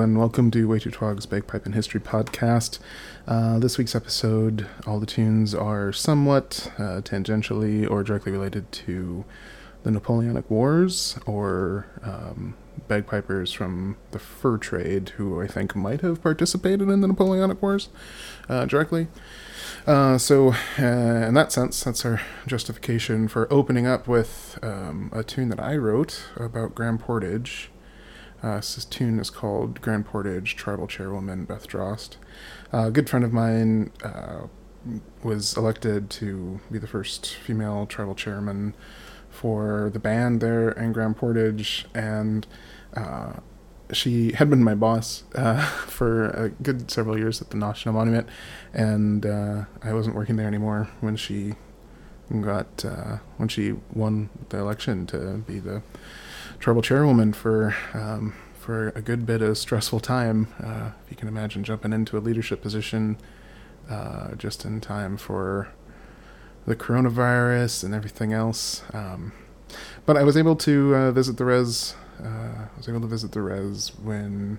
And welcome to Way Too Twog's Bagpipe and History podcast. Uh, this week's episode, all the tunes are somewhat uh, tangentially or directly related to the Napoleonic Wars or um, bagpipers from the fur trade who I think might have participated in the Napoleonic Wars uh, directly. Uh, so, uh, in that sense, that's our justification for opening up with um, a tune that I wrote about Grand Portage. Uh, this tune is called Grand Portage Tribal Chairwoman Beth Drost. Uh, a good friend of mine uh, was elected to be the first female tribal chairman for the band there in Grand Portage, and uh, she had been my boss uh, for a good several years at the National Monument, and I wasn't working there anymore when she got when she won the election to be the tribal chairwoman for um, for a good bit of stressful time. Uh, if you can imagine jumping into a leadership position uh, just in time for the coronavirus and everything else. Um, but I was able to uh, visit the res. Uh, I was able to visit the res when,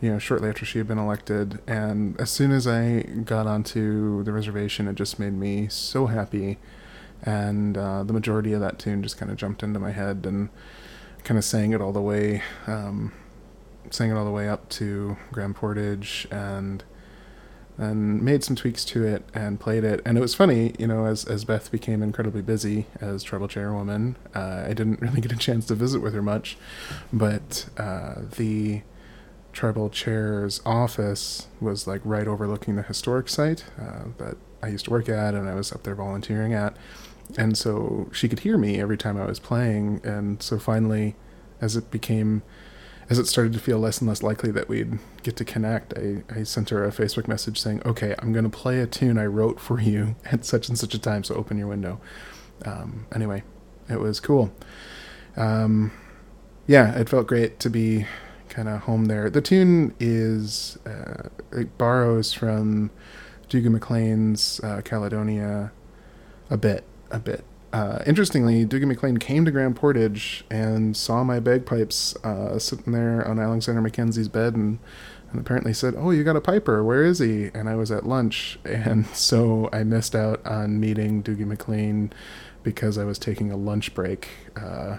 you know, shortly after she had been elected, and as soon as I got onto the reservation, it just made me so happy, and uh, the majority of that tune just kind of jumped into my head and kind of sang it all the way, um, sang it all the way up to Grand Portage, and and made some tweaks to it and played it. And it was funny, you know, as as Beth became incredibly busy as tribal chairwoman, uh, I didn't really get a chance to visit with her much, but uh, the tribal chair's office was like right overlooking the historic site uh, that I used to work at and I was up there volunteering at and so she could hear me every time I was playing. And so finally, as it became, as it started to feel less and less likely that we'd get to connect, I, I sent her a Facebook message saying, "Okay, I'm going to play a tune I wrote for you at such and such a time, so open your window." Um, anyway, it was cool. Um, yeah, it felt great to be kind of home there. The tune is uh, it borrows from Dougal MacLean's uh, Caledonia a bit a bit. Uh, interestingly, Dougal MacLean came to Grand Portage and saw my bagpipes uh, sitting there on Alexander Mackenzie's bed and, and apparently said, Oh, you got a piper. Where is he? And I was at lunch. And so I missed out on meeting Dougal MacLean because I was taking a lunch break, uh,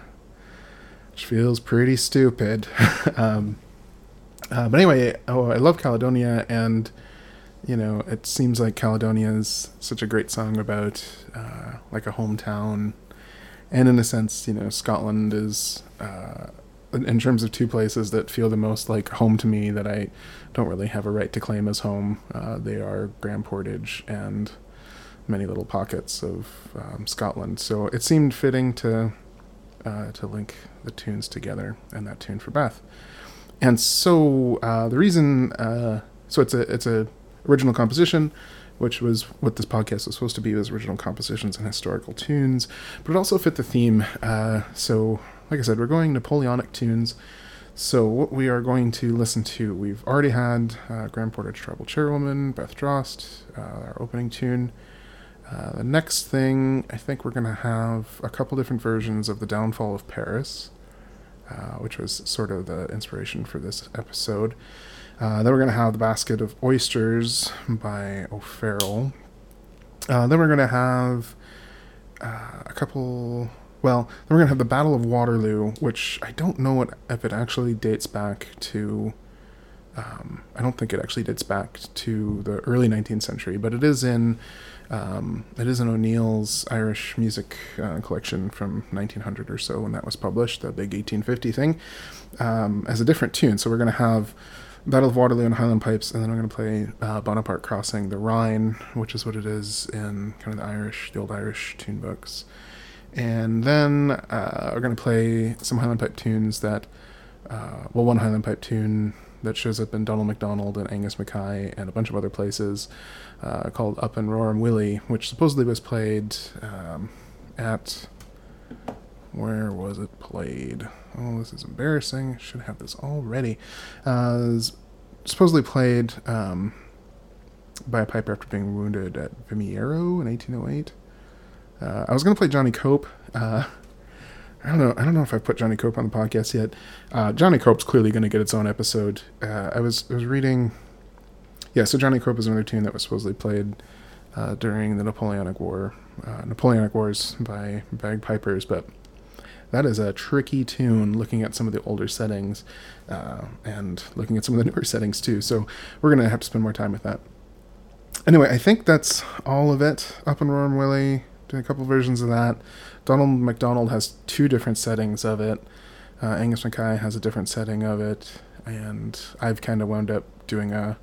which feels pretty stupid. um, uh, but anyway, oh, I love Caledonia and you know, it seems like Caledonia is such a great song about uh, like a hometown, and in a sense, you know, Scotland is uh, in terms of two places that feel the most like home to me that I don't really have a right to claim as home. Uh, they are Grand Portage and many little pockets of um, Scotland. So it seemed fitting to uh, to link the tunes together and that tune for Beth. And so uh, the reason, uh, so it's a it's a original composition, which was what this podcast was supposed to be, was original compositions and historical tunes, but it also fit the theme. Uh, so, like I said, we're going Napoleonic tunes. So, what we are going to listen to, we've already had uh, Grand Portage Tribal Chairwoman, Beth Drost, uh, our opening tune. Uh, the next thing, I think we're going to have a couple different versions of The Downfall of Paris, uh, which was sort of the inspiration for this episode. Uh, then we're going to have The Basket of Oysters by O'Farrell. Uh, then we're going to have uh, a couple. Well, then we're going to have The Battle of Waterloo, which I don't know what, if it actually dates back to. Um, I don't think it actually dates back to the early 19th century, but it is in um, it is in O'Neill's Irish music uh, collection from 1900 or so when that was published, the big 1850 thing, um, as a different tune. So we're going to have Battle of Waterloo and Highland Pipes, and then I'm going to play uh, Bonaparte Crossing the Rhine, which is what it is in kind of the Irish, the old Irish tune books. And then uh, we're going to play some Highland Pipe tunes that, uh, well, one Highland Pipe tune that shows up in Donald MacDonald and Angus Mackay and a bunch of other places uh, called Up and Roaring Willie, which supposedly was played um, at. Where was it played? oh, this is embarrassing. Should have this all ready. Uh, supposedly played um, by a piper after being wounded at Vimeiro in 1808. Uh, I was going to play Johnny Cope, uh, I don't know. I don't know if I've put Johnny Cope on the podcast yet. Uh, Johnny Cope's clearly going to get its own episode. Uh, I was I was reading. Yeah, so Johnny Cope is another tune that was supposedly played uh, during the Napoleonic War, uh, Napoleonic Wars by bagpipers, but that is a tricky tune. Looking at some of the older settings, uh, and looking at some of the newer settings too. So we're going to have to spend more time with that. Anyway, I think that's all of it. Up and Roaring Willie, doing a couple versions of that. Donald MacDonald has two different settings of it. Uh, Angus Mackay has a different setting of it, and I've kind of wound up doing a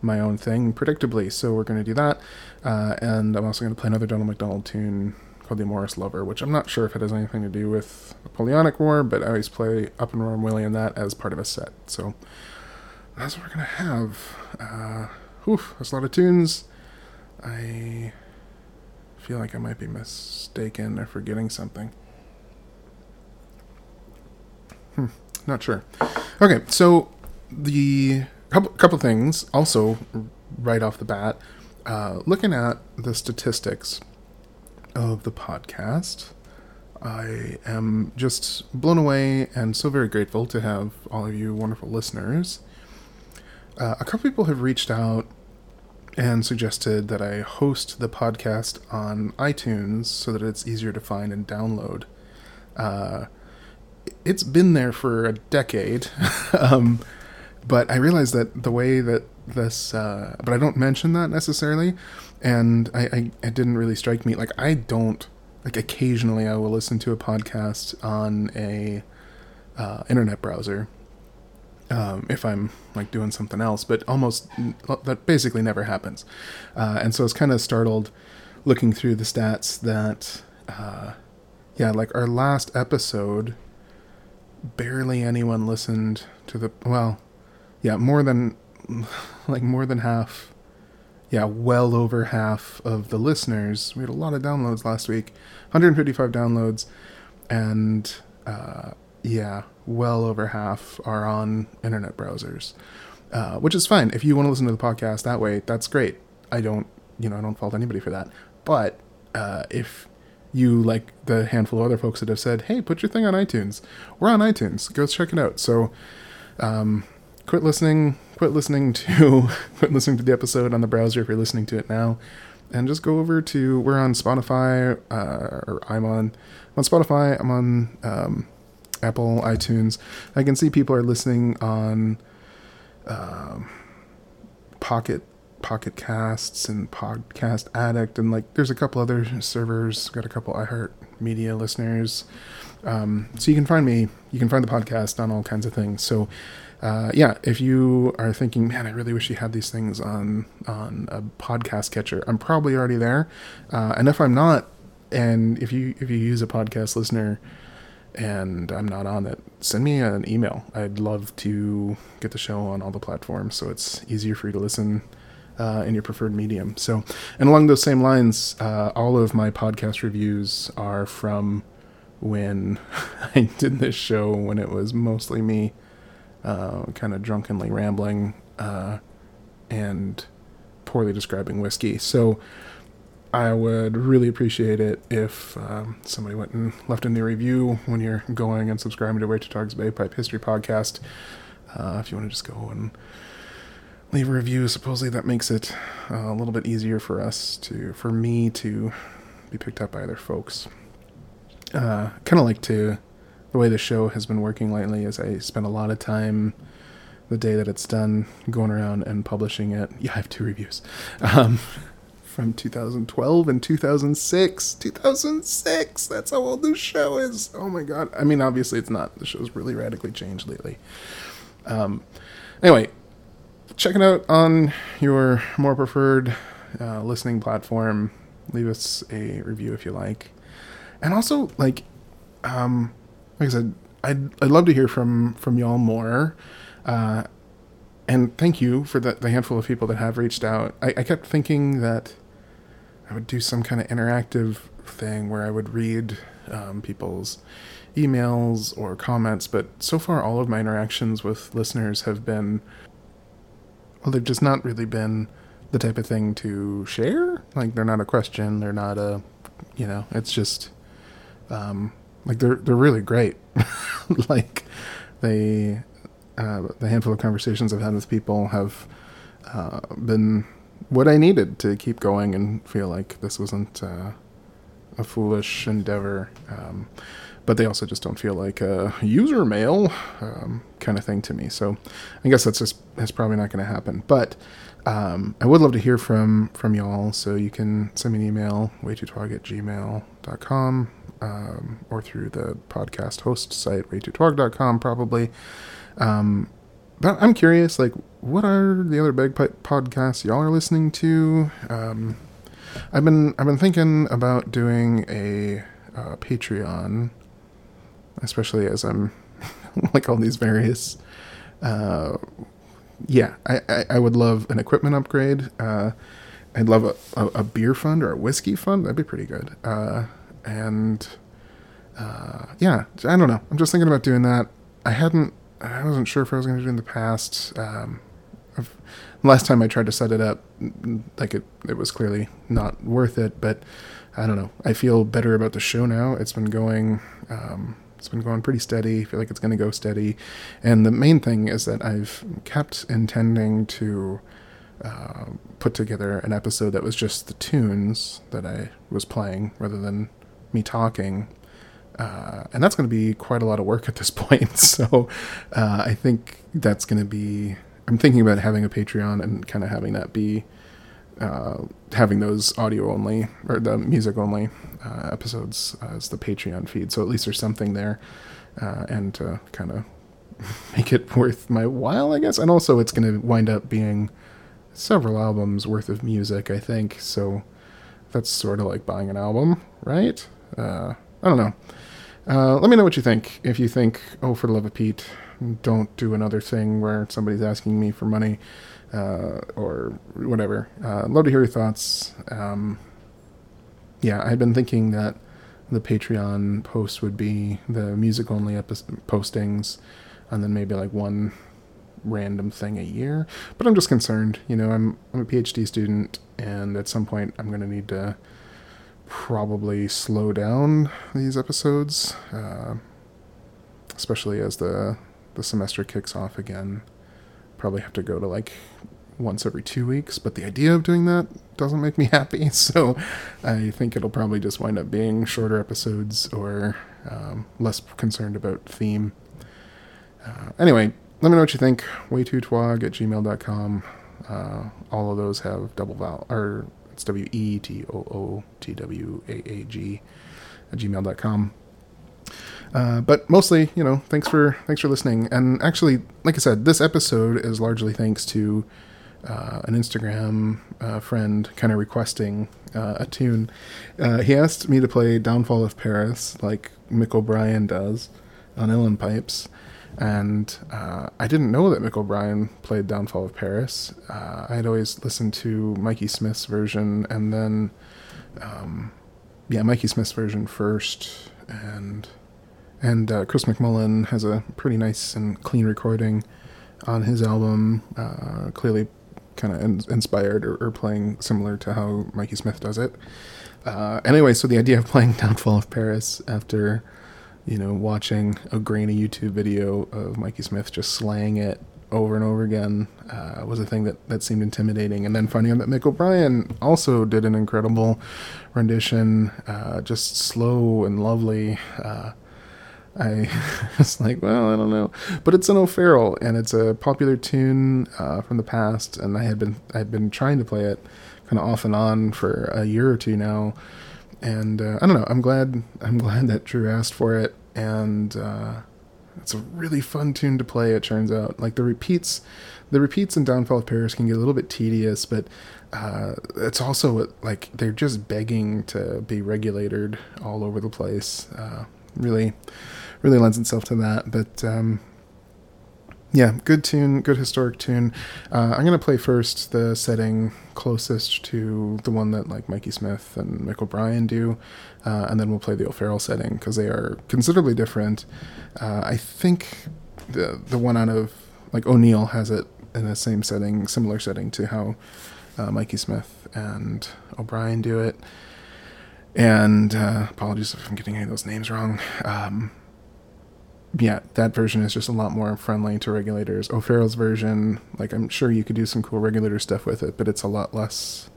my own thing, predictably. So we're going to do that, uh, and I'm also going to play another Donald MacDonald tune called "The Morris Lover," which I'm not sure if it has anything to do with Napoleonic War, but I always play Up and Roaring Willie in that as part of a set. So that's what we're going to have. Uh, oof, that's a lot of tunes. I feel like I might be mistaken or forgetting something. Hmm, not sure. Okay, so the couple couple things also right off the bat. Uh, looking at the statistics of the podcast, I am just blown away and so very grateful to have all of you wonderful listeners. Uh, a couple people have reached out and suggested that I host the podcast on iTunes so that it's easier to find and download. Uh, it's been there for a decade, um, but I realized that the way that this, uh, but I don't mention that necessarily, and I, I, it didn't really strike me. Like I don't like occasionally I will listen to a podcast on a uh, internet browser um, if I'm like doing something else, but almost that basically never happens. Uh, and so I was kind of startled looking through the stats that, uh, yeah, like our last episode, barely anyone listened to the, well, yeah, more than, like more than half, yeah, well over half of the listeners. We had a lot of downloads last week, 155 downloads, and, uh, yeah, well over half are on internet browsers, uh, which is fine. If you want to listen to the podcast that way, that's great. I don't, you know, I don't fault anybody for that. But uh, if you like the handful of other folks that have said, "Hey, put your thing on iTunes," we're on iTunes. Go check it out. So, um, quit listening. Quit listening to quit listening to the episode on the browser if you're listening to it now, and just go over to we're on Spotify uh, or I'm on on Spotify. I'm on um, Apple iTunes. I can see people are listening on um, Pocket Pocket Casts and Podcast Addict, and like there's a couple other servers. Got a couple iHeart Media listeners. Um, so you can find me. You can find the podcast on all kinds of things. So. Uh, yeah, if you are thinking, man, I really wish you had these things on on a podcast catcher, I'm probably already there. Uh, and if I'm not, and if you if you use a podcast listener, and I'm not on it, send me an email. I'd love to get the show on all the platforms so it's easier for you to listen uh, in your preferred medium. So, and along those same lines, uh, all of my podcast reviews are from when I did this show when it was mostly me, uh, kind of drunkenly rambling uh, and poorly describing whiskey. So, I would really appreciate it if um, somebody went and left a new review when you're going and subscribing to Way Too Twog's Bagpipe History Podcast. Uh, if you want to just go and leave a review, supposedly that makes it uh, a little bit easier for us to, for me to be picked up by other folks. Uh, kind of like to the way the show has been working lately is I spend a lot of time the day that it's done going around and publishing it. Yeah, I have two reviews. Um, from 2012 and 2006. 2006! That's how old this show is. Oh my god. I mean, obviously it's not. The show's really radically changed lately. Um, anyway, check it out on your more preferred uh, listening platform. Leave us a review if you like. And also, like, um, like I said, I'd, I'd love to hear from, from y'all more. Uh, and thank you for the, the handful of people that have reached out. I, I kept thinking that I would do some kind of interactive thing where I would read um, people's emails or comments, but so far all of my interactions with listeners have been, well, they've just not really been the type of thing to share. Like they're not a question, they're not a, you know, it's just, um, like they're they're really great. like they, uh, the handful of conversations I've had with people have uh, been what I needed to keep going and feel like this wasn't uh, a foolish endeavor. Um, but they also just don't feel like a user mail um, kind of thing to me. So I guess that's just that's probably not going to happen. But um, I would love to hear from from y'all. So you can send me an email waytootwog at gmail.com um, or through the podcast host site waytootwog.com probably. Um, but I'm curious, like, what are the other bagpipe podcasts y'all are listening to? Um, I've been I've been thinking about doing a uh, Patreon especially as I'm like all these various. Uh, yeah, I, I, I, would love an equipment upgrade. Uh, I'd love a, a, a, beer fund or a whiskey fund. That'd be pretty good. Uh, and uh, yeah, I don't know. I'm just thinking about doing that. I hadn't. I wasn't sure if I was going to do it in the past. Um, last time I tried to set it up, like it, it was clearly not worth it. But I don't know. I feel better about the show now. It's been going. Um, it's been going pretty steady. I feel like it's going to go steady. And the main thing is that I've kept intending to uh, put together an episode that was just the tunes that I was playing rather than me talking. Uh, and that's going to be quite a lot of work at this point. So uh, I think that's going to be. I'm thinking about having a Patreon and kind of having that be uh, having those audio only or the music only uh, episodes as the Patreon feed. So at least there's something there, uh, and to kind of make it worth my while, I guess. And also, it's going to wind up being several albums worth of music, I think. So that's sort of like buying an album, right? Uh, I don't know. Uh, let me know what you think. If you think, oh, for the love of Pete, don't do another thing where somebody's asking me for money uh, or whatever. Uh, love to hear your thoughts. Um, yeah, I've been thinking that the Patreon post would be the music only epi- postings, and then maybe like one random thing a year. But I'm just concerned. You know, I'm I'm a PhD student, and at some point I'm going to need to probably slow down these episodes, uh, especially as the the semester kicks off again probably have to go to like once every two weeks, but the idea of doing that doesn't make me happy. So I think it'll probably just wind up being shorter episodes or um, less concerned about theme. Uh, anyway, let me know what you think. Waytootwag at gmail.com. Uh, all of those have double vowel, or it's W E T O O T W A A G at gmail.com. Uh, but mostly, you know, thanks for thanks for listening. And actually, like I said, this episode is largely thanks to uh, an Instagram uh, friend kind of requesting uh, a tune. Uh, he asked me to play "Downfall of Paris" like Mick O'Brien does on uilleann pipes, and uh, I didn't know that Mick O'Brien played "Downfall of Paris." I had always listened to Mikie Smith's version, and then, um, yeah, Mikie Smith's version first, and and uh, Chris McMullen has a pretty nice and clean recording on his album, uh, clearly kind of in- inspired or, or, playing similar to how Mikie Smith does it. Uh, anyway, so the idea of playing Downfall of Paris after, you know, watching a grainy YouTube video of Mikie Smith just slaying it over and over again uh, was a thing that, that seemed intimidating. And then finding out that Mick O'Brien also did an incredible rendition, uh, just slow and lovely. Uh, I was like, well, I don't know, but it's an O'Farrell and it's a popular tune uh, from the past, and I had been I had been trying to play it kind of off and on for a year or two now, and uh, I don't know. I'm glad I'm glad that Drew asked for it, and uh, it's a really fun tune to play. It turns out, like the repeats, the repeats in Downfall of Paris can get a little bit tedious, but uh, it's also like they're just begging to be regulated all over the place. Uh, really really lends itself to that. But um, yeah, good tune, good historic tune. Uh, I'm gonna play first the setting closest to the one that like Mikie Smith and Mick O'Brien do, uh, and then we'll play the O'Farrell setting because they are considerably different. Uh, I think the the one out of like O'Neill has it in the same setting, similar setting to how uh, Mikie Smith and O'Brien do it. And uh, apologies if I'm getting any of those names wrong. Um, yeah, that version is just a lot more friendly to regulators. O'Farrell's version, like I'm sure you could do some cool regulator stuff with it, but it's a lot less,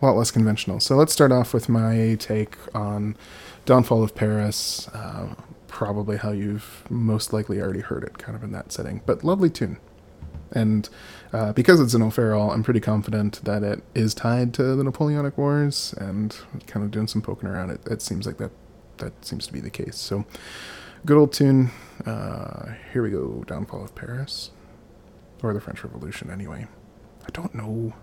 a lot less conventional. So let's start off with my take on Downfall of Paris. Uh, probably how you've most likely already heard it, kind of in that setting. But lovely tune. And uh, because it's an O'Farrell, I'm pretty confident that it is tied to the Napoleonic Wars, and kind of doing some poking around it. It seems like that that seems to be the case. So, good old tune. Uh, here we go. Downfall of Paris, or the French Revolution, anyway. I don't know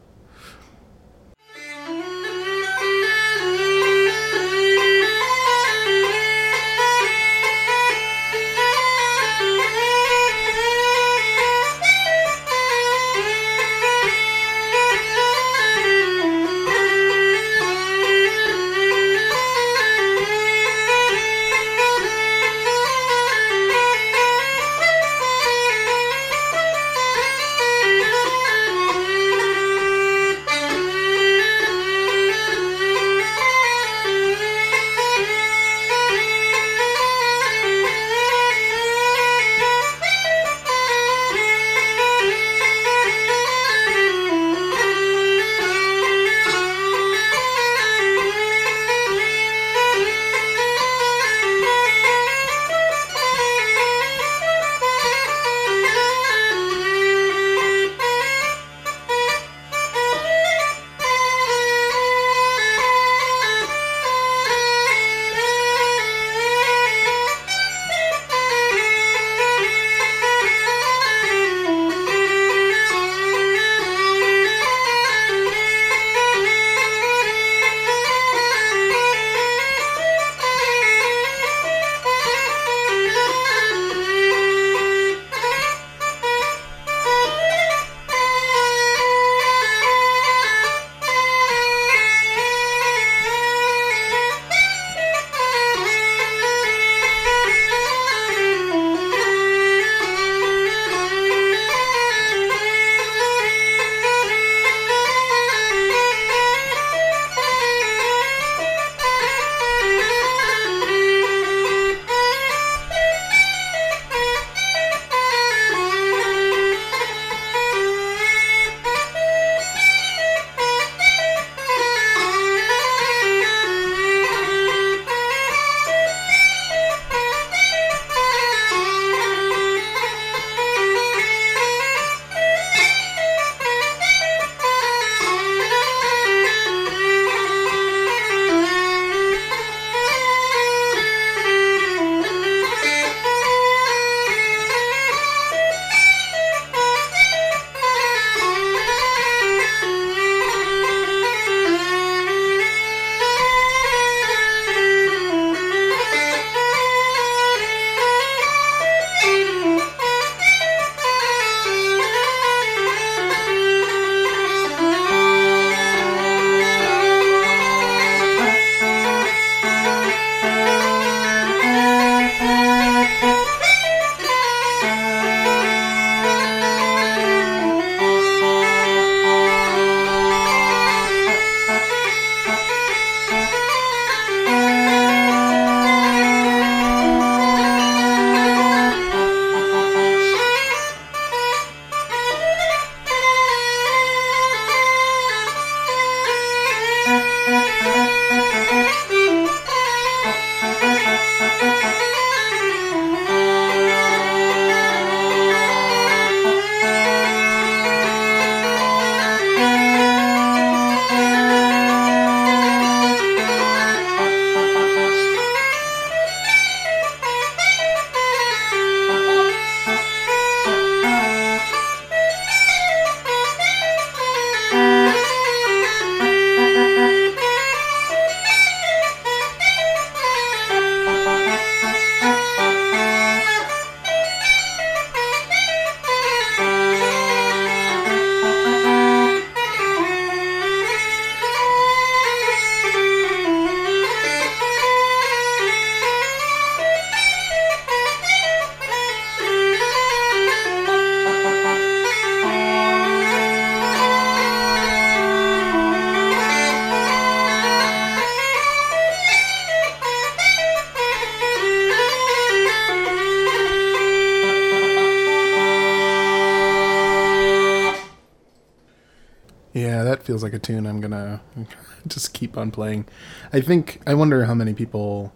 Yeah, that feels like a tune I'm gonna just keep on playing. I think I wonder how many people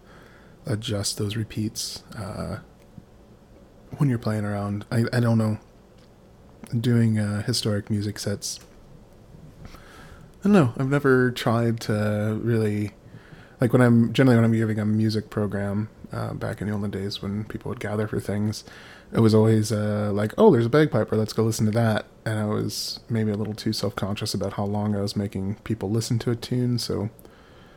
adjust those repeats uh, when you're playing around. I I don't know. Doing uh, historic music sets. I don't know. I've never tried to really like when I'm generally when I'm giving a music program uh, back in the olden days when people would gather for things it was always uh, like, oh, there's a bagpiper, let's go listen to that. And I was maybe a little too self conscious about how long I was making people listen to a tune, so I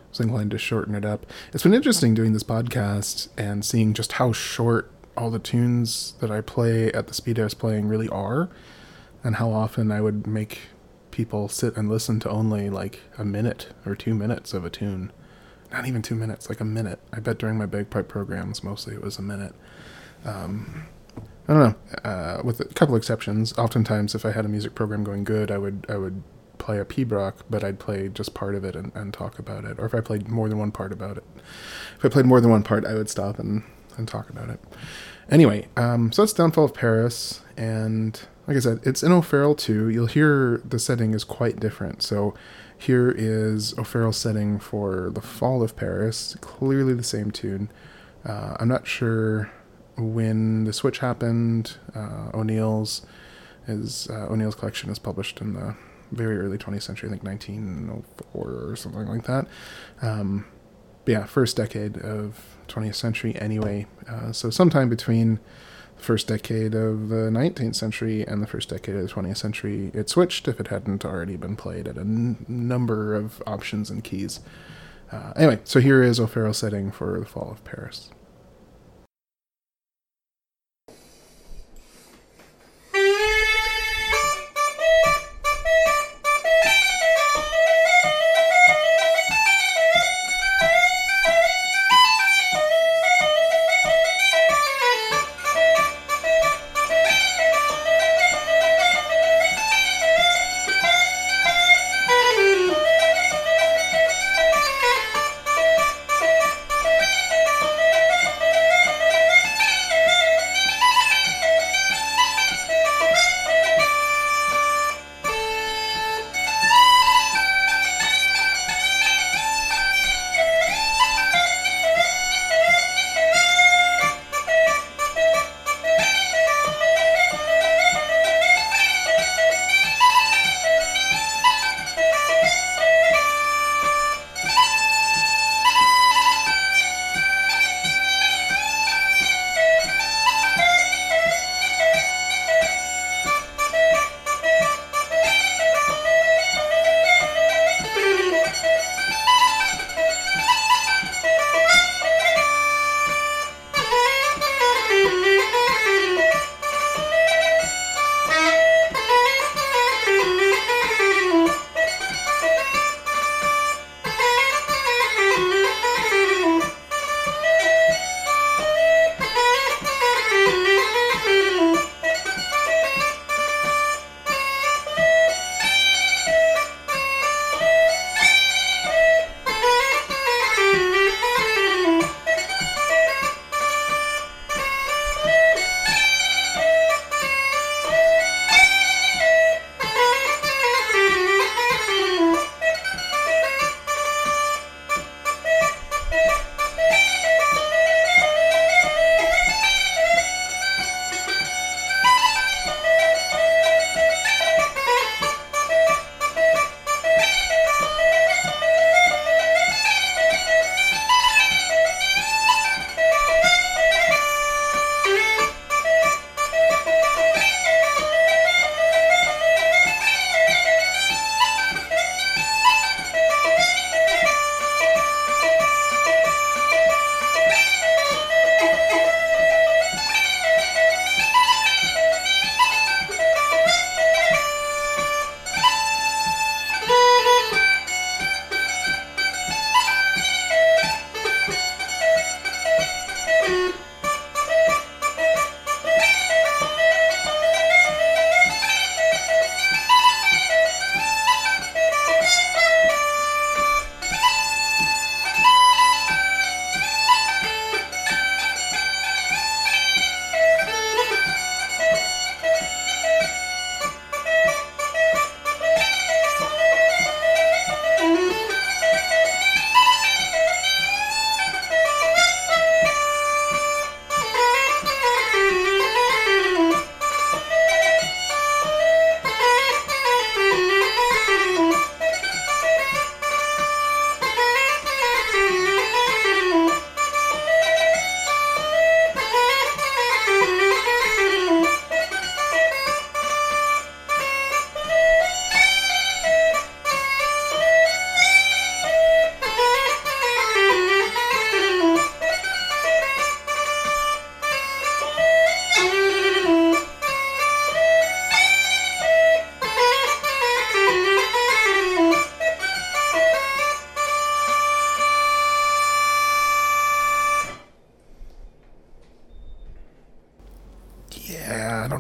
was inclined to shorten it up. It's been interesting doing this podcast and seeing just how short all the tunes that I play at the speed I was playing really are, and how often I would make people sit and listen to only like a minute or two minutes of a tune. Not even two minutes, like a minute. I bet during my bagpipe programs, mostly it was a minute. Um, I don't know. Uh, with a couple exceptions, oftentimes if I had a music program going good, I would I would play a pibroch, but I'd play just part of it and, and talk about it. Or if I played more than one part about it, if I played more than one part, I would stop and, and talk about it. Anyway, um, so that's Downfall of Paris, and like I said, it's in O'Farrell too. You'll hear the setting is quite different. So here is O'Farrell's setting for the Fall of Paris, clearly the same tune. Uh, I'm not sure when the switch happened, uh, O'Neill's his uh, O'Neill's collection is published in the very early 20th century, I think 1904 or something like that. Um, yeah, first decade of 20th century anyway. Uh, so sometime between the first decade of the 19th century and the first decade of the 20th century, it switched if it hadn't already been played at a n- number of options and keys. Uh, anyway, so here is O'Farrell's setting for the Fall of Paris.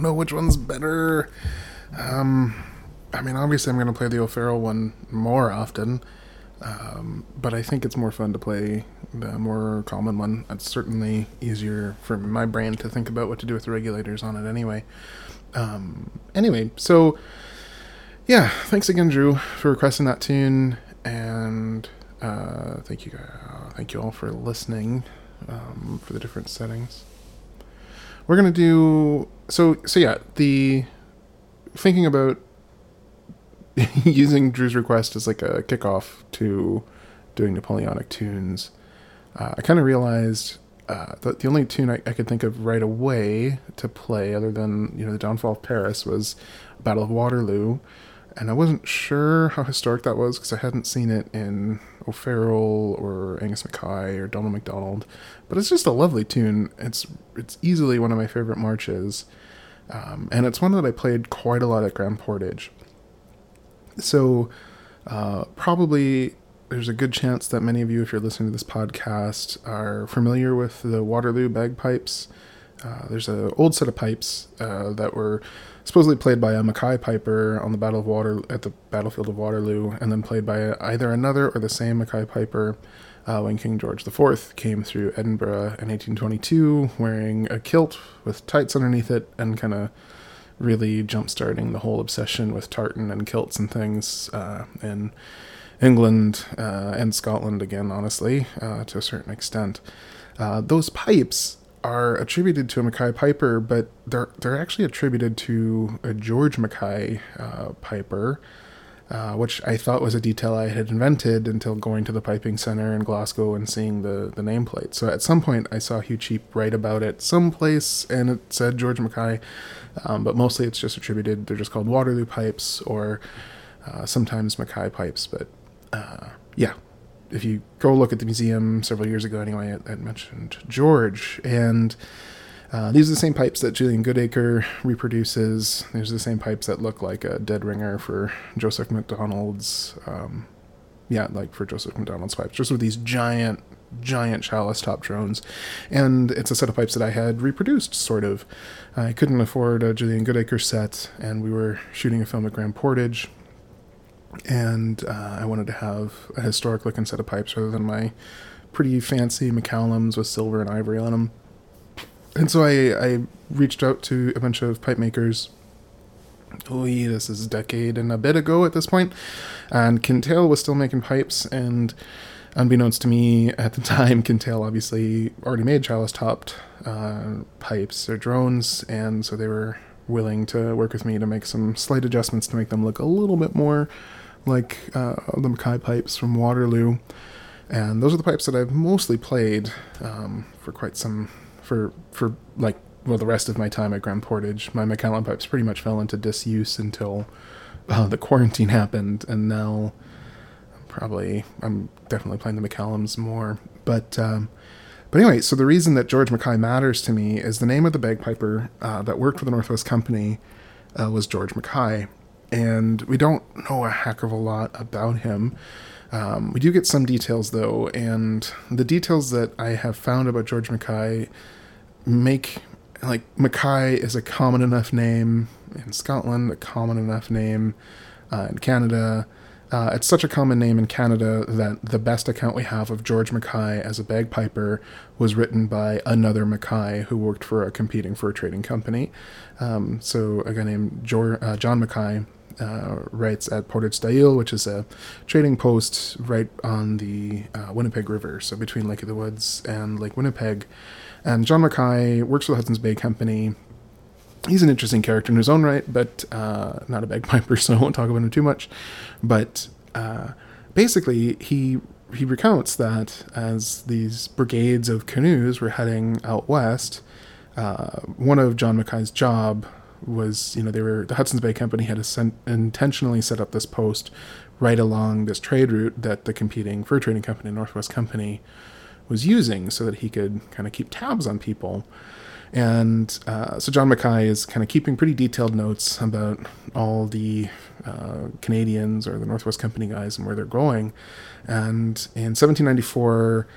Know which one's better. Um, I mean, obviously, I'm going to play the O'Farrell one more often, um, but I think it's more fun to play the more common one. It's certainly easier for my brain to think about what to do with the regulators on it anyway. Um, anyway, so yeah, thanks again, Drew, for requesting that tune, and uh, thank you, uh, thank you all for listening um, for the different settings. We're gonna do so. So yeah, the thinking about using Drew's request as like a kickoff to doing Napoleonic tunes. Uh, I kind of realized uh, that the only tune I, I, could think of right away to play, other than you know the Downfall of Paris, was Battle of Waterloo, and I wasn't sure how historic that was because I hadn't seen it in O'Farrell or Angus Mackay or Donald MacDonald. But it's just a lovely tune. It's it's easily one of my favorite marches, um, and it's one that I played quite a lot at Grand Portage. So uh, probably there's a good chance that many of you, if you're listening to this podcast, are familiar with the Waterloo bagpipes. Uh, there's an old set of pipes uh, that were supposedly played by a Mackay piper on the Battle of Water at the battlefield of Waterloo, and then played by either another or the same Mackay piper uh, when King George IV came through Edinburgh in 1822, wearing a kilt with tights underneath it, and kind of really jump-starting the whole obsession with tartan and kilts and things uh, in England uh, and Scotland again, honestly, uh, to a certain extent. Uh, those pipes are attributed to a Mackay Piper, but they're they're actually attributed to a George Mackay uh, Piper, uh, which I thought was a detail I had invented until going to the piping center in Glasgow and seeing the the nameplate. So at some point I saw Hugh Cheape write about it someplace, and it said George Mackay, um, but mostly it's just attributed. They're just called Waterloo pipes or uh, sometimes Mackay pipes, but uh, yeah, if you go look at the museum several years ago, anyway, I, I mentioned George, and uh, these are the same pipes that Julian Goodacre reproduces. These are the same pipes that look like a dead ringer for Joseph MacDonald's. Um, yeah, like for Joseph MacDonald's pipes, just with these giant, giant chalice top drones. And it's a set of pipes that I had reproduced, sort of. I couldn't afford a Julian Goodacre set, and we were shooting a film at Grand Portage and uh, I wanted to have a historic looking set of pipes rather than my pretty fancy McCallums with silver and ivory on them. And so I, I reached out to a bunch of pipe makers. Oh, this is a decade and a bit ago at this point, and Kintail was still making pipes. And unbeknownst to me at the time, Kintail obviously already made chalice topped uh, pipes or drones, and so they were willing to work with me to make some slight adjustments to make them look a little bit more like uh, the Mackay pipes from Waterloo, and those are the pipes that I've mostly played um, for quite some for for like well the rest of my time at Grand Portage. My McCallum pipes pretty much fell into disuse until uh, the quarantine happened, and now probably I'm definitely playing the McCallums more, but. Um, but anyway, so the reason that George Mackay matters to me is the name of the bagpiper uh, that worked for the Northwest Company uh, was George Mackay and we don't know a heck of a lot about him. Um, we do get some details though, and the details that I have found about George Mackay make like Mackay is a common enough name in Scotland, a common enough name uh, in Canada. Uh, it's such a common name in Canada that the best account we have of George Mackay as a bagpiper was written by another Mackay who worked for a competing fur trading company. Um, so a guy named uh, John Mackay uh, writes at Portage d'Ail, which is a trading post right on the uh, Winnipeg River, so between Lake of the Woods and Lake Winnipeg. And John Mackay works for the Hudson's Bay Company. He's an interesting character in his own right, but uh, not a bagpiper, so I won't talk about him too much. But uh, basically, he he recounts that as these brigades of canoes were heading out west, uh, one of John Mackay's job was you know they were the Hudson's Bay Company had intentionally set up this post right along this trade route that the competing fur trading company Northwest Company was using so that he could kind of keep tabs on people. And uh, so John Mackay is kind of keeping pretty detailed notes about all the uh, Canadians or the Northwest Company guys and where they're going. And in 1794,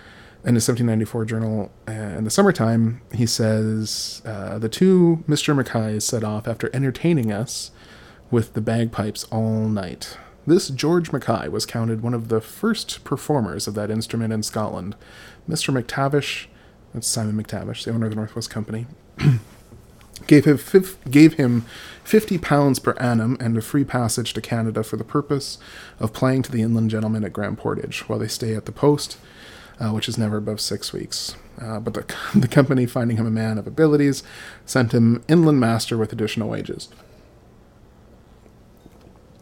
in his 1794 journal uh, in the summertime, he says uh, the two Mr. Mackays set off after entertaining us with the bagpipes all night. This George Mackay was counted one of the first performers of that instrument in Scotland. Mr. McTavish, that's Simon McTavish, the owner of the Northwest Company, gave him, fif- gave him 50 pounds per annum and a free passage to Canada for the purpose of playing to the inland gentlemen at Grand Portage while they stay at the post, uh, which is never above six weeks. Uh, but the, the company, finding him a man of abilities, sent him inland master with additional wages.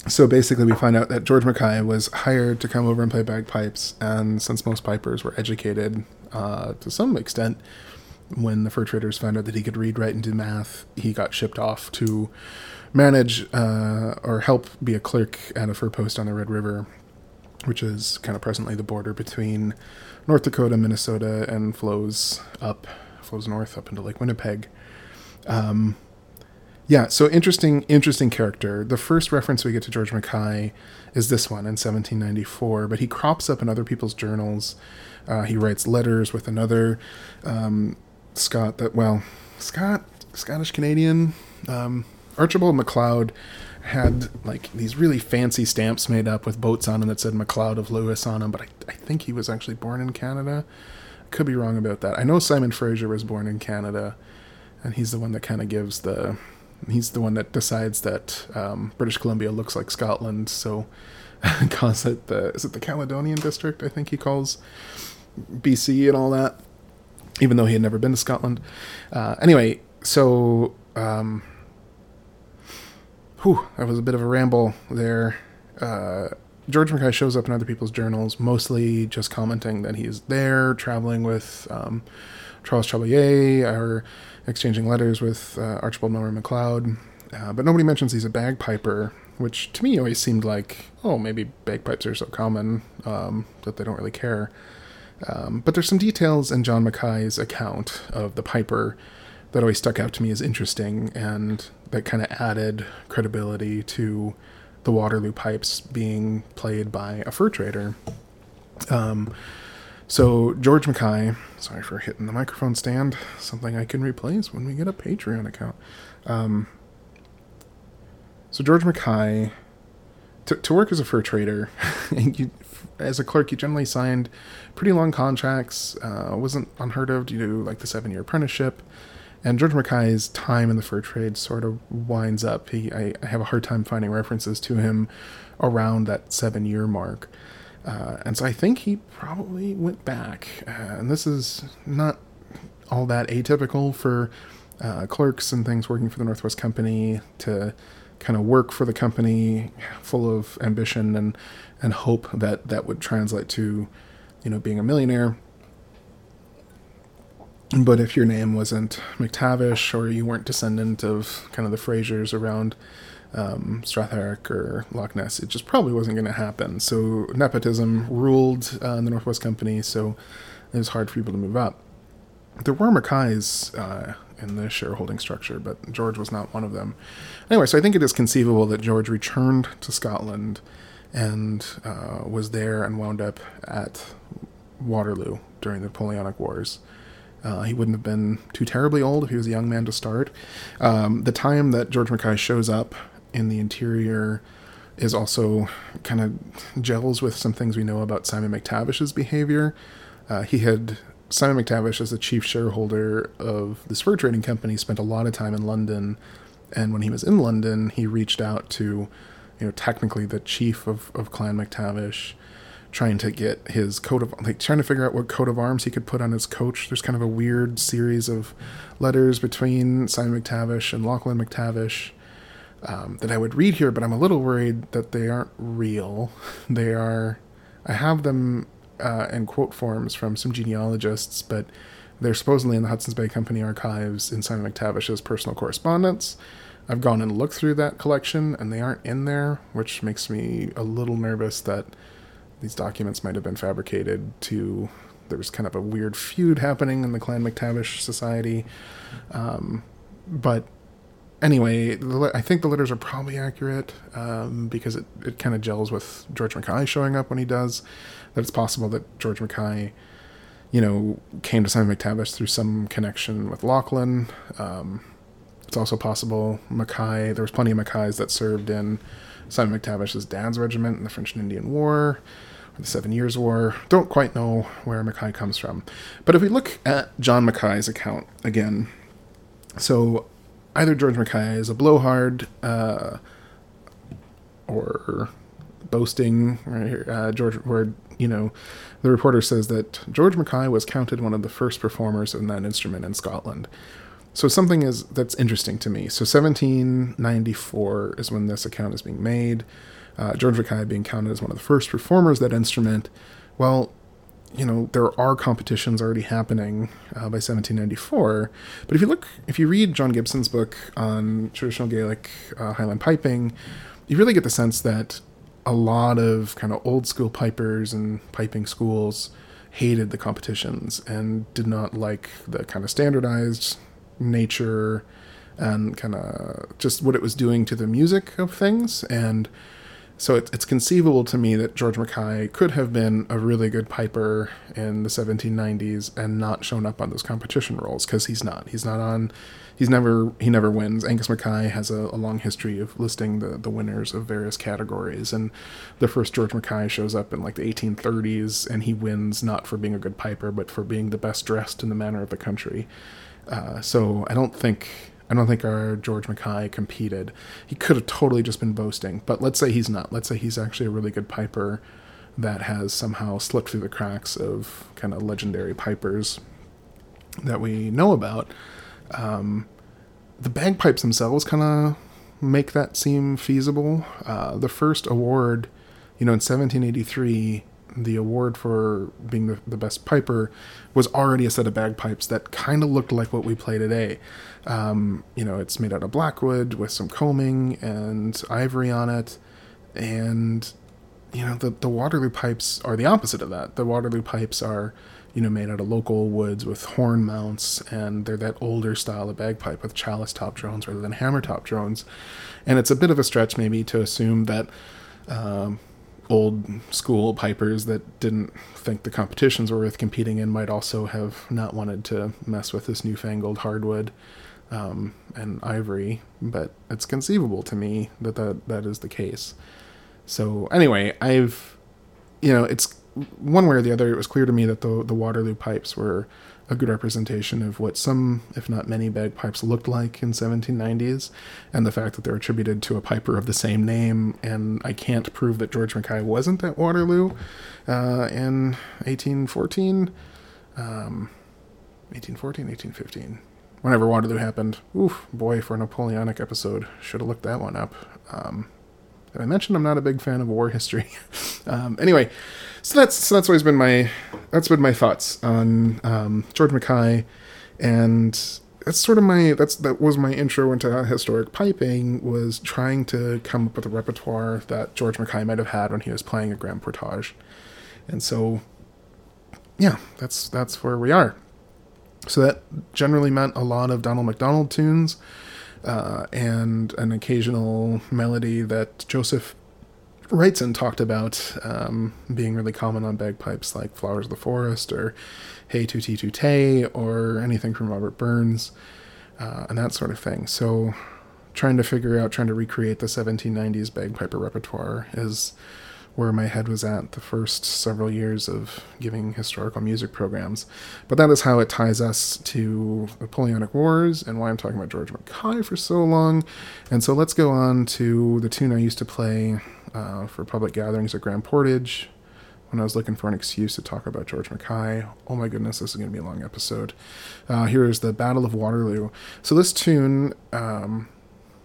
So basically, we find out that George Mackay was hired to come over and play bagpipes, and since most pipers were educated uh, to some extent, when the fur traders found out that he could read, write, and do math, he got shipped off to manage uh, or help be a clerk at a fur post on the Red River, which is kind of presently the border between North Dakota, Minnesota, and flows up, flows north up into Lake Winnipeg. Um, yeah, so interesting, interesting character. The first reference we get to George Mackay is this one in 1794, but he crops up in other people's journals. Uh, he writes letters with another um, Scott that well, Scott, Scottish Canadian, um, Archibald MacLeod had like these really fancy stamps made up with boats on them that said MacLeod of Lewis on them, but I, I think he was actually born in Canada. Could be wrong about that. I know Simon Fraser was born in Canada, and he's the one that kind of gives the he's the one that decides that um, British Columbia looks like Scotland, so calls it the is it the Caledonian District? I think he calls BC and all that, even though he had never been to Scotland. Uh, anyway, so um, whew, that was a bit of a ramble there. Uh, George Mackay shows up in other people's journals, mostly just commenting that he's there, traveling with um, Charles Chevalier, or exchanging letters with uh, Archibald Milroy MacLeod. Uh, but nobody mentions he's a bagpiper, which to me always seemed like, oh, maybe bagpipes are so common um, that they don't really care. Um, but there's some details in John Mackay's account of the piper that always stuck out to me as interesting and that kind of added credibility to the Waterloo pipes being played by a fur trader. Um, so George Mackay, sorry for hitting the microphone stand, something I can replace when we get a Patreon account. Um, so George Mackay, to, to work as a fur trader, you, as a clerk, you generally signed pretty long contracts. Uh, wasn't unheard of to do like the seven-year apprenticeship. And George Mackay's time in the fur trade sort of winds up. He, I, I have a hard time finding references to him around that seven-year mark. Uh, and so I think he probably went back. Uh, and this is not all that atypical for uh, clerks and things working for the Northwest Company to kind of work for the company full of ambition and, and hope that that would translate to, you know, being a millionaire. But if your name wasn't McTavish or you weren't descendant of kind of the Frasers around um, or Loch Ness. It just probably wasn't going to happen. So nepotism ruled uh, in the Northwest Company, so it was hard for people to move up. There were Mackays uh, in the shareholding structure, but George was not one of them. Anyway, so I think it is conceivable that George returned to Scotland and uh, was there and wound up at Waterloo during the Napoleonic Wars. Uh, he wouldn't have been too terribly old if he was a young man to start. Um, the time that George Mackay shows up in the interior is also kind of gels with some things we know about Simon McTavish's behavior. Uh, he had Simon McTavish, as the chief shareholder of this fur trading company, spent a lot of time in London, and when he was in London, he reached out to, you know, technically the chief of, of Clan McTavish, trying to get his coat of like trying to figure out what coat of arms he could put on his coach. There's kind of a weird series of letters between Simon McTavish and Lachlan McTavish um, that I would read here, but I'm a little worried that they aren't real. They are, I have them uh, in quote forms from some genealogists, but they're supposedly in the Hudson's Bay Company archives in Simon McTavish's personal correspondence. I've gone and looked through that collection, and they aren't in there, which makes me a little nervous that these documents might have been fabricated to. There was kind of a weird feud happening in the Clan McTavish Society. Um, but anyway, I think the letters are probably accurate um, because it, it kind of gels with George Mackay showing up when he does. That it's possible that George Mackay, you know, came to Simon McTavish through some connection with Lachlan. Um, it's also possible Mackay. There was plenty of Mackays that served in Simon McTavish's dad's regiment in the French and Indian War, the Seven Years' War. Don't quite know where Mackay comes from, but if we look at John Mackay's account again, so either George Mackay is a blowhard uh, or boasting right here. Uh, George, where you know, the reporter says that George Mackay was counted one of the first performers in that instrument in Scotland. So something is that's interesting to me. So 1794 is when this account is being made. Uh, George Mackay being counted as one of the first performers that instrument. Well, you know there are competitions already happening uh, by 1794 but if you look if you read john gibson's book on traditional gaelic uh, highland piping you really get the sense that a lot of kind of old school pipers and piping schools hated the competitions and did not like the kind of standardized nature and kind of just what it was doing to the music of things. And so it, it's conceivable to me that George Mackay could have been a really good piper in the 1790s and not shown up on those competition rolls because he's not. He's not on. He's never. He never wins. Angus Mackay has a, a, long history of listing the the winners of various categories, and the first George Mackay shows up in like the 1830s, and he wins not for being a good piper, but for being the best dressed in the manner of the country. Uh, so I don't think I don't think our George Mackay competed. He could have totally just been boasting, but let's say he's not. Let's say he's actually a really good piper that has somehow slipped through the cracks of kind of legendary pipers that we know about. Um, the bagpipes themselves kind of make that seem feasible. Uh, the first award, you know, in 1783, the award for being the, the best piper was already a set of bagpipes that kind of looked like what we play today. Um, you know, it's made out of blackwood with some combing and ivory on it. And, you know, the, the Waterloo pipes are the opposite of that. The Waterloo pipes are, you know, made out of local woods with horn mounts, and they're that older style of bagpipe with chalice top drones rather than hammer top drones. And it's a bit of a stretch, maybe, to assume that. Um, old school pipers that didn't think the competitions were worth competing in might also have not wanted to mess with this newfangled hardwood um, and ivory, but it's conceivable to me that, that that is the case. So anyway, I've you know it's one way or the other. It was clear to me that the the Waterloo pipes were a good representation of what some, if not many, bagpipes looked like in 1790s, and the fact that they're attributed to a piper of the same name. And I can't prove that George Mackay wasn't at Waterloo uh, in 1814, um, 1814, 1815. Whenever Waterloo happened, oof, boy, for a Napoleonic episode, should have looked that one up. Um, I mentioned I'm not a big fan of war history. um, anyway, so that's so that's always been my that's been my thoughts on um, George Mackay, and that's sort of my that's that was my intro into historic piping was trying to come up with a repertoire that George Mackay might have had when he was playing a grand portage, and so yeah, that's that's where we are. So that generally meant a lot of Donald MacDonald tunes uh, and an occasional melody that Joseph Wrightson talked about um, being really common on bagpipes, like Flowers of the Forest or Hey Tutti Tutte or anything from Robert Burns uh, and that sort of thing. So, trying to figure out, trying to recreate the 1790s bagpiper repertoire is where my head was at the first several years of giving historical music programs. But that is how it ties us to Napoleonic Wars and why I'm talking about George Mackay for so long. And so let's go on to the tune I used to play uh, for public gatherings at Grand Portage when I was looking for an excuse to talk about George Mackay. Oh my goodness, this is going to be a long episode. Uh, here is the Battle of Waterloo. So this tune. Um,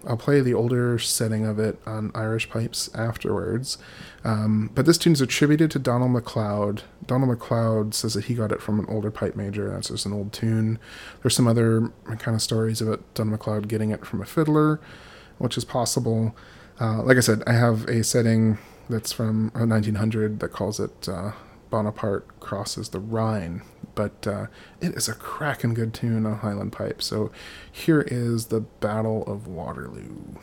I'll play the older setting of it on Irish pipes afterwards. Um, but this tune is attributed to Donald MacLeod. Donald MacLeod says that he got it from an older pipe major. That's just an old tune. There's some other kind of stories about Donald MacLeod getting it from a fiddler, which is possible. Uh, like I said, I have a setting that's from 1900 that calls it uh, Bonaparte crosses the Rhine, but uh, it is a cracking good tune on Highland Pipe. So here is the Battle of Waterloo.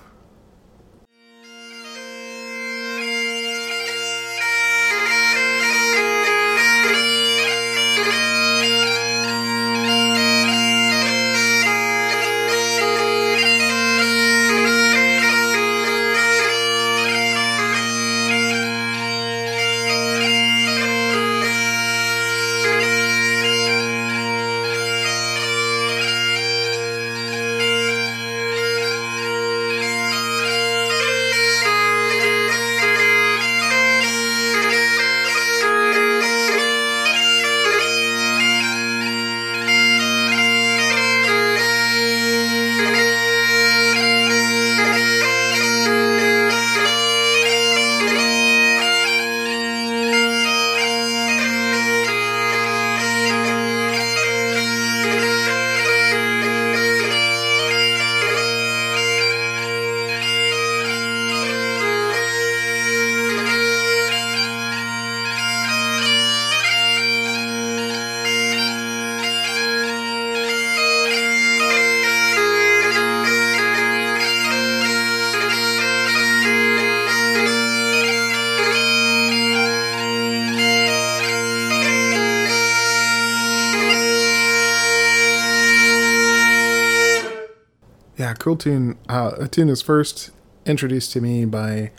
Tune. Uh, a tune is first introduced to me by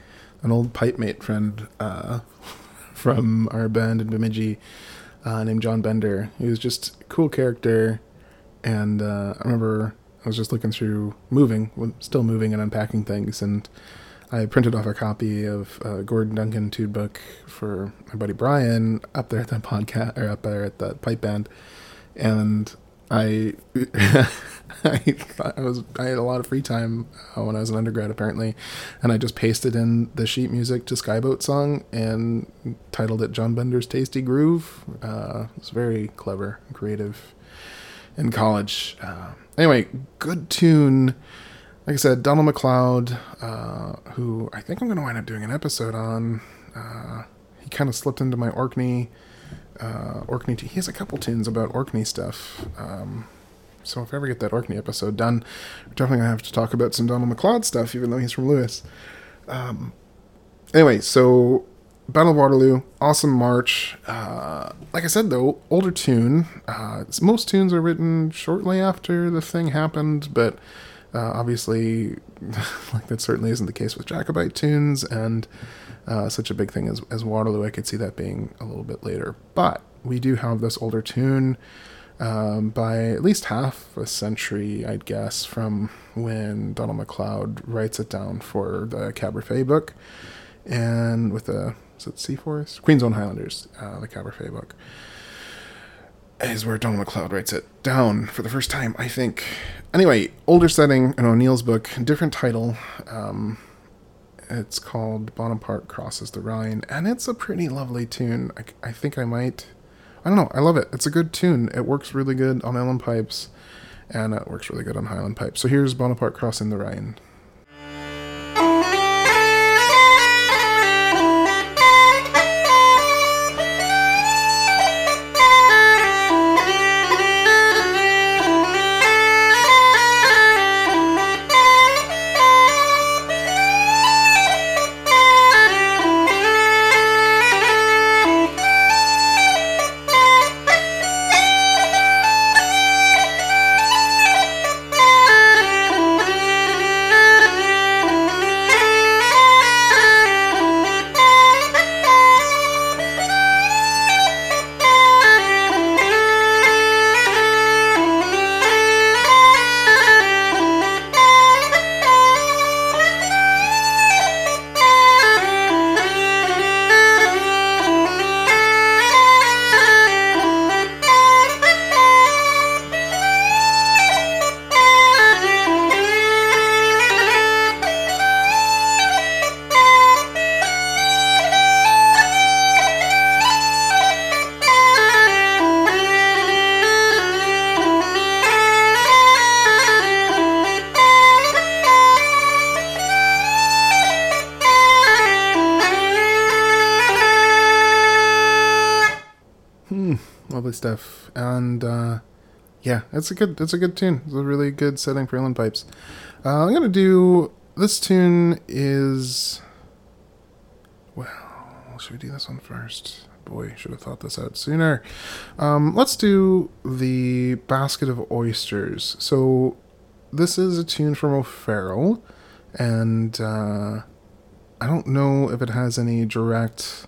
an old pipe mate friend uh, from our band in Bemidji uh, named John Bender. He was just a cool character, and uh, I remember I was just looking through moving, still moving and unpacking things, and I printed off a copy of uh, Gordon Duncan tune book for my buddy Brian up there at that podcast or up there at that pipe band, and I I I was I had a lot of free time uh, when I was an undergrad apparently, and I just pasted in the sheet music to Skyboat song and titled it John Bender's Tasty Groove. Uh, it was very clever and creative in college. Uh, anyway, good tune. Like I said, Donald MacLeod, uh, who I think I'm going to wind up doing an episode on. Uh, he kind of slipped into my Orkney uh, Orkney. T- he has a couple tunes about Orkney stuff. Um, so if I ever get that Orkney episode done, we're definitely gonna have to talk about some Donald MacLeod stuff, even though he's from Lewis. Um, anyway, so Battle of Waterloo, awesome march. Uh, like I said, though, older tune. Uh, most tunes are written shortly after the thing happened, but uh, obviously, like that certainly isn't the case with Jacobite tunes, and uh, such a big thing as, as Waterloo, I could see that being a little bit later. But we do have this older tune um, by at least half a century, I'd guess, from when Donald MacLeod writes it down for the Caberfeidh book, and with the is it Seaforth Queen's Own Highlanders, uh, the Caberfeidh book is where Donald MacLeod writes it down for the first time, I think. Anyway, older setting in O'Neill's book, different title. Um, it's called Bonaparte Crosses the Rhine, and it's a pretty lovely tune. I, I think I might. I don't know. I love it. It's a good tune. It works really good on uilleann pipes, and it works really good on Highland pipes. So here's Bonaparte Crossing the Rhine. Yeah, it's a good it's a good tune. It's a really good setting for Uilleann pipes. Uh, I'm gonna do this tune is well. Should we do this one first? Boy, should have thought this out sooner. Um, let's do the basket of oysters. So this is a tune from O'Farrell, and uh, I don't know if it has any direct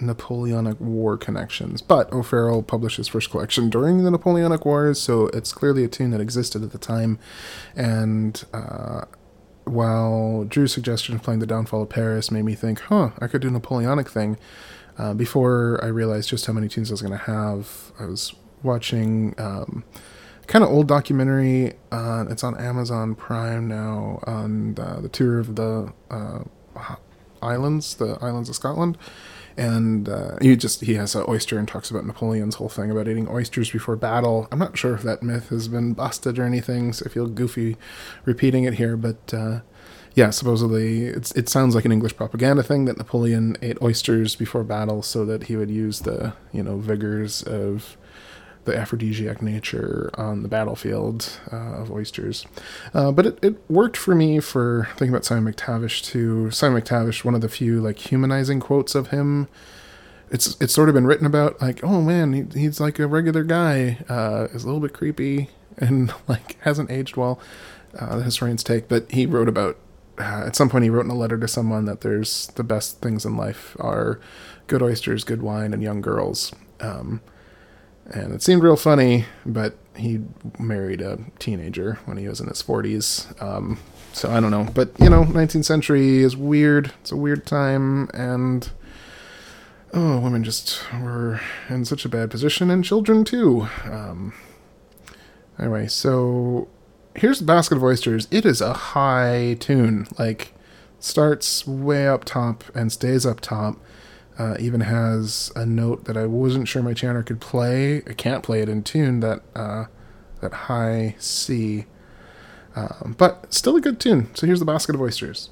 Napoleonic War connections. But O'Farrell published his first collection during the Napoleonic Wars, so it's clearly a tune that existed at the time. And uh, while Drew's suggestion of playing The Downfall of Paris made me think, huh, I could do a Napoleonic thing, uh, before I realized just how many tunes I was going to have, I was watching. Um, kind of old documentary. Uh, it's on Amazon Prime now on uh, the tour of the uh, islands, the islands of Scotland and uh, he just he has an oyster and talks about Napoleon's whole thing about eating oysters before battle. I'm not sure if that myth has been busted or anything, so I feel goofy repeating it here, but uh, yeah, supposedly it sounds like an English propaganda thing that Napoleon ate oysters before battle so that he would use the you know vigors of the aphrodisiac nature on the battlefield uh, of oysters. Uh, but it, it worked for me for thinking about Simon McTavish too. Simon McTavish, one of the few like humanizing quotes of him. It's it's sort of been written about like, oh man, he, he's like a regular guy. Uh, is a little bit creepy and like hasn't aged well. uh, the historian's take, but he wrote about uh, at some point he wrote in a letter to someone that there's the best things in life are good oysters, good wine, and young girls. Um, and it seemed real funny, but he married a teenager when he was in his 40s. Um, so I don't know, but you know, 19th century is weird. It's a weird time, and oh, women just were in such a bad position, and children too. Um, anyway, so here's the basket of oysters. It is a high tune, like starts way up top and stays up top. Uh, even has a note that I wasn't sure my chanter could play. I can't play it in tune. That uh, that high C, um, but still a good tune. So here's the basket of oysters.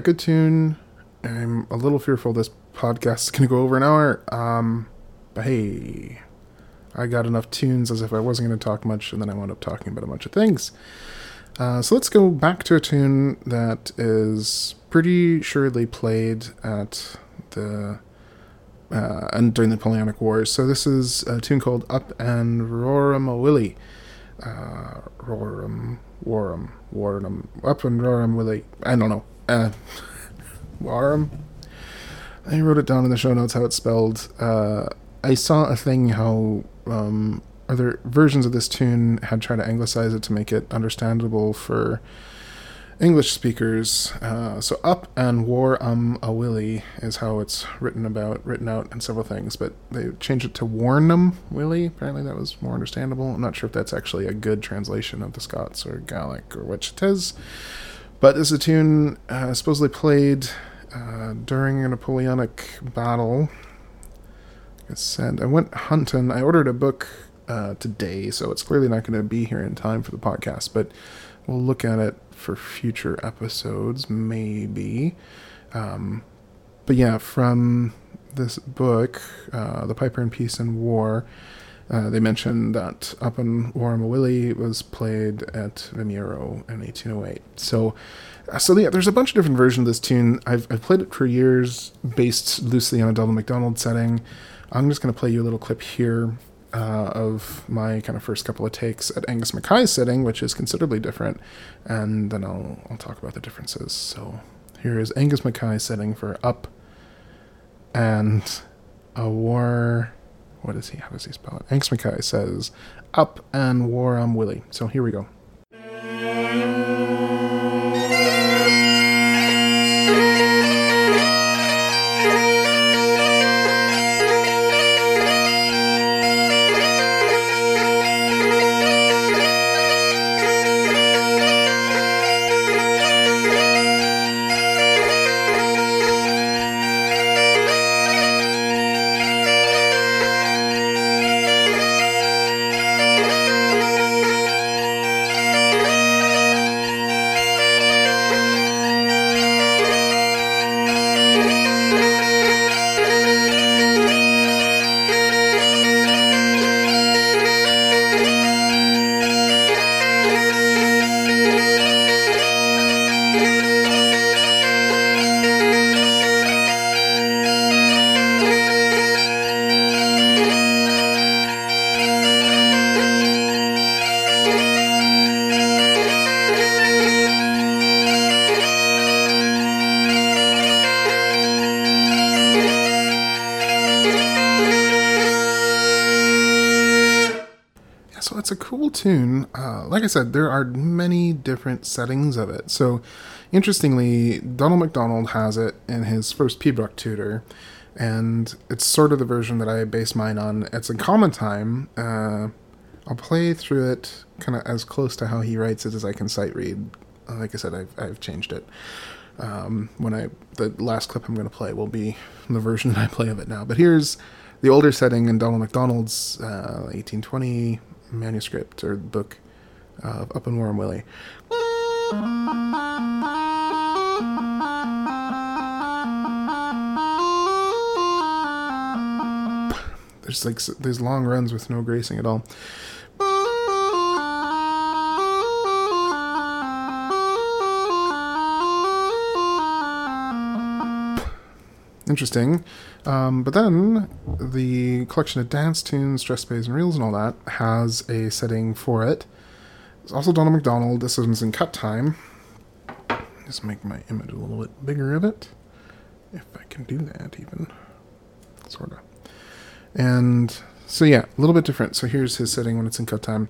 Yeah, good tune. I'm a little fearful this podcast is going to go over an hour. Um, but hey, I got enough tunes as if I wasn't going to talk much, and then I wound up talking about a bunch of things. Uh, so let's go back to a tune that is pretty surely played at the uh, and during the Napoleonic Wars. So this is a tune called "Up and Roarum a Willie." Uh, Roarum, Warrum, Warnum, Up and Roarum Willie. I don't know. Uh, Warrum. I wrote it down in the show notes how it's spelled. Uh, I saw a thing how um, other versions of this tune had tried to anglicize it to make it understandable for English speakers. Uh, so up and war um a willy is how it's written about, written out in several things, but they changed it to warnum willy. Apparently that was more understandable. I'm not sure if that's actually a good translation of the Scots or Gaelic or which it is. But this is a tune uh, supposedly played uh, during a Napoleonic battle. Like I said, I went hunting. I ordered a book uh, today, so it's clearly not going to be here in time for the podcast, but we'll look at it for future episodes, maybe. Um, but yeah, from this book, uh, The Piper in Peace and War, uh, they mentioned that Up in Warramawilly was played at Vimeiro in 1808. So, uh, so yeah, there's a bunch of different versions of this tune. I've, I've played it for years, based loosely on a Donald MacDonald setting. I'm just going to play you a little clip here uh, of my kind of first couple of takes at Angus Mackay's setting, which is considerably different, and then I'll I'll talk about the differences. So here is Angus Mackay's setting for Up and a War. What is he? How does he spell it? Angus Mackay says Up and War Willie. So here we go. It's a cool tune. Uh, like I said, there are many different settings of it. So, interestingly, Donald MacDonald has it in his first Pibroch tutor, and it's sort of the version that I base mine on. It's in common time. Uh, I'll play through it kind of as close to how he writes it as I can sight read. Like I said, I've, I've changed it. Um, when I the last clip I'm going to play will be the version that I play of it now. But here's the older setting in Donald MacDonald's uh, 1820 manuscript or book of Up and Warm Willie. There's like there's long runs with no gracing at all. Interesting. Um, but then the collection of dance tunes, strathspeys, and reels and all that has a setting for it. It's also Donald MacDonald. This one's in cut time. Just make my image a little bit bigger of it. If I can do that, even. Sort of. And so, yeah, a little bit different. So here's his setting when it's in cut time.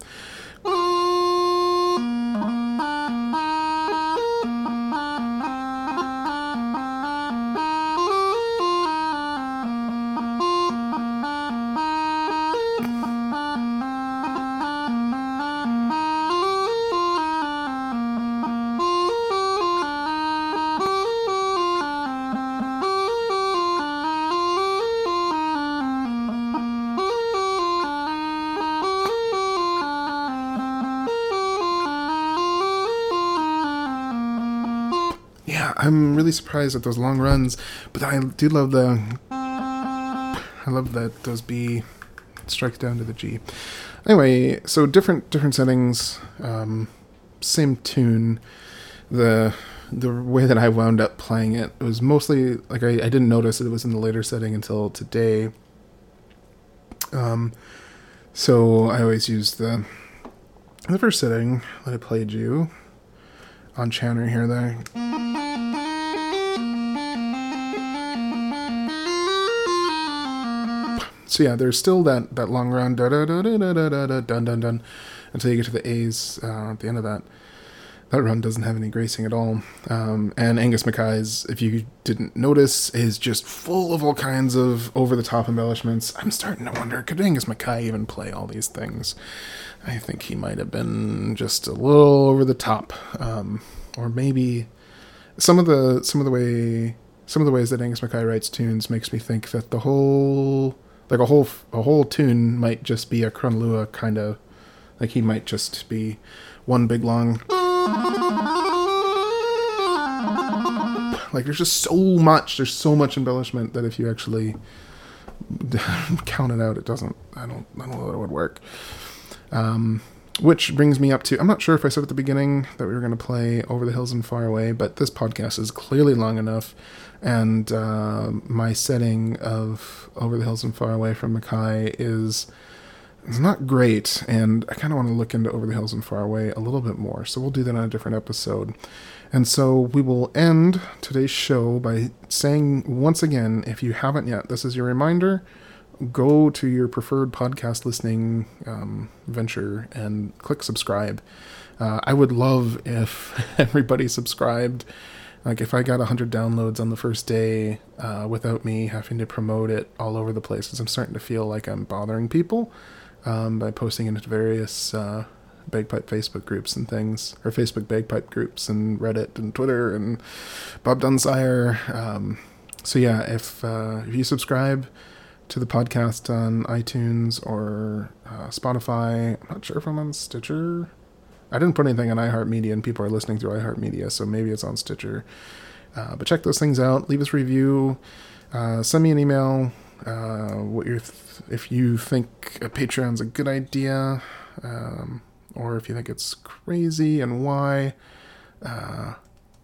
Yeah, I'm really surprised at those long runs, but I do love the. I love that those B strikes down to the G. Anyway, so different different settings, um, same tune. The the way that I wound up playing it, was mostly like I, I didn't notice that it was in the later setting until today. Um, so I always used the the first setting that I played you on chanter here. There. So yeah, there's still that that long run da da da da da da da da dun dun dun until you get to the A's uh, at the end of that. That run doesn't have any gracing at all. Um, and Angus Mackay's, if you didn't notice, is just full of all kinds of over the top embellishments. I'm starting to wonder could Angus Mackay even play all these things? I think he might have been just a little over the top. Um, or maybe some of the some of the way some of the ways that Angus Mackay writes tunes makes me think that the whole like a whole a whole tune might just be a crunluath kind of like he might just be one big long. Like there's just so much there's so much embellishment that if you actually count it out it doesn't i don't i don't know that it would work. Um, which brings me up to i'm not sure if i said at the beginning that we were going to play over the hills and far away but this podcast is clearly long enough and uh, my setting of over the hills and far away from mackay is it's not great, and I kind of want to look into Over the Hills and Far Away a little bit more. So we'll do that on a different episode. And so we will end today's show by saying once again, if you haven't yet, this is your reminder go to your preferred podcast listening um, venture and click subscribe. Uh, I would love if everybody subscribed. Like if I got 100 downloads on the first day uh, without me having to promote it all over the place, because I'm starting to feel like I'm bothering people um, by posting into various uh, bagpipe Facebook groups and things, or Facebook bagpipe groups and Reddit and Twitter and Bob Dunsire. Um, so yeah, if uh, if you subscribe to the podcast on iTunes or uh, Spotify, I'm not sure if I'm on Stitcher. I didn't put anything on iHeartMedia, and people are listening through iHeartMedia, so maybe it's on Stitcher. Uh, but check those things out. Leave us a review. Uh, send me an email. Uh, what you th- if you think a Patreon's a good idea, um, or if you think it's crazy and why. Uh,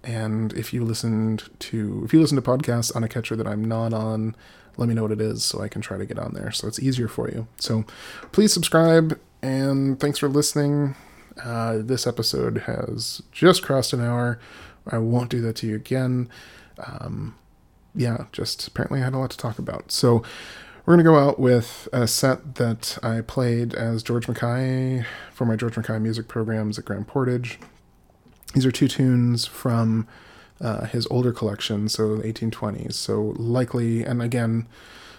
and if you listened to if you listen to podcasts on a catcher that I'm not on, let me know what it is so I can try to get on there. So it's easier for you. So please subscribe and thanks for listening. Uh, this episode has just crossed an hour. I won't do that to you again. Um, yeah, just apparently I had a lot to talk about. So we're going to go out with a set that I played as George Mackay for my George Mackay music programs at Grand Portage. These are two tunes from uh, his older collection, so 1820s. So likely, and again,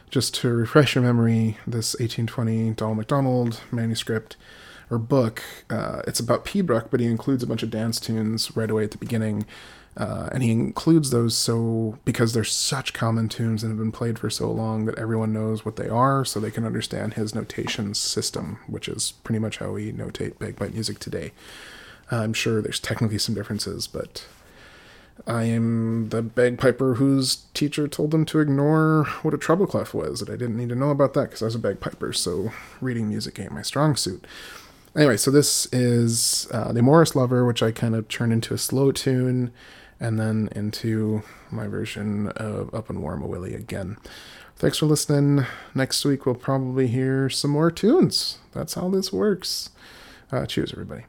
just to refresh your memory, this 1820 Donald MacDonald manuscript or book, uh, it's about Pibroch, but he includes a bunch of dance tunes right away at the beginning. Uh, and he includes those so because they're such common tunes and have been played for so long that everyone knows what they are, so they can understand his notation system, which is pretty much how we notate bagpipe music today. I'm sure there's technically some differences, but I am the bagpiper whose teacher told them to ignore what a treble clef was, that I didn't need to know about that because I was a bagpiper, so reading music ain't my strong suit. Anyway, so this is uh, the Morris Lover, which I kind of turned into a slow tune, and then into my version of Up and Warm a Willie again. Thanks for listening. Next week we'll probably hear some more tunes. That's how this works. Uh, cheers, everybody.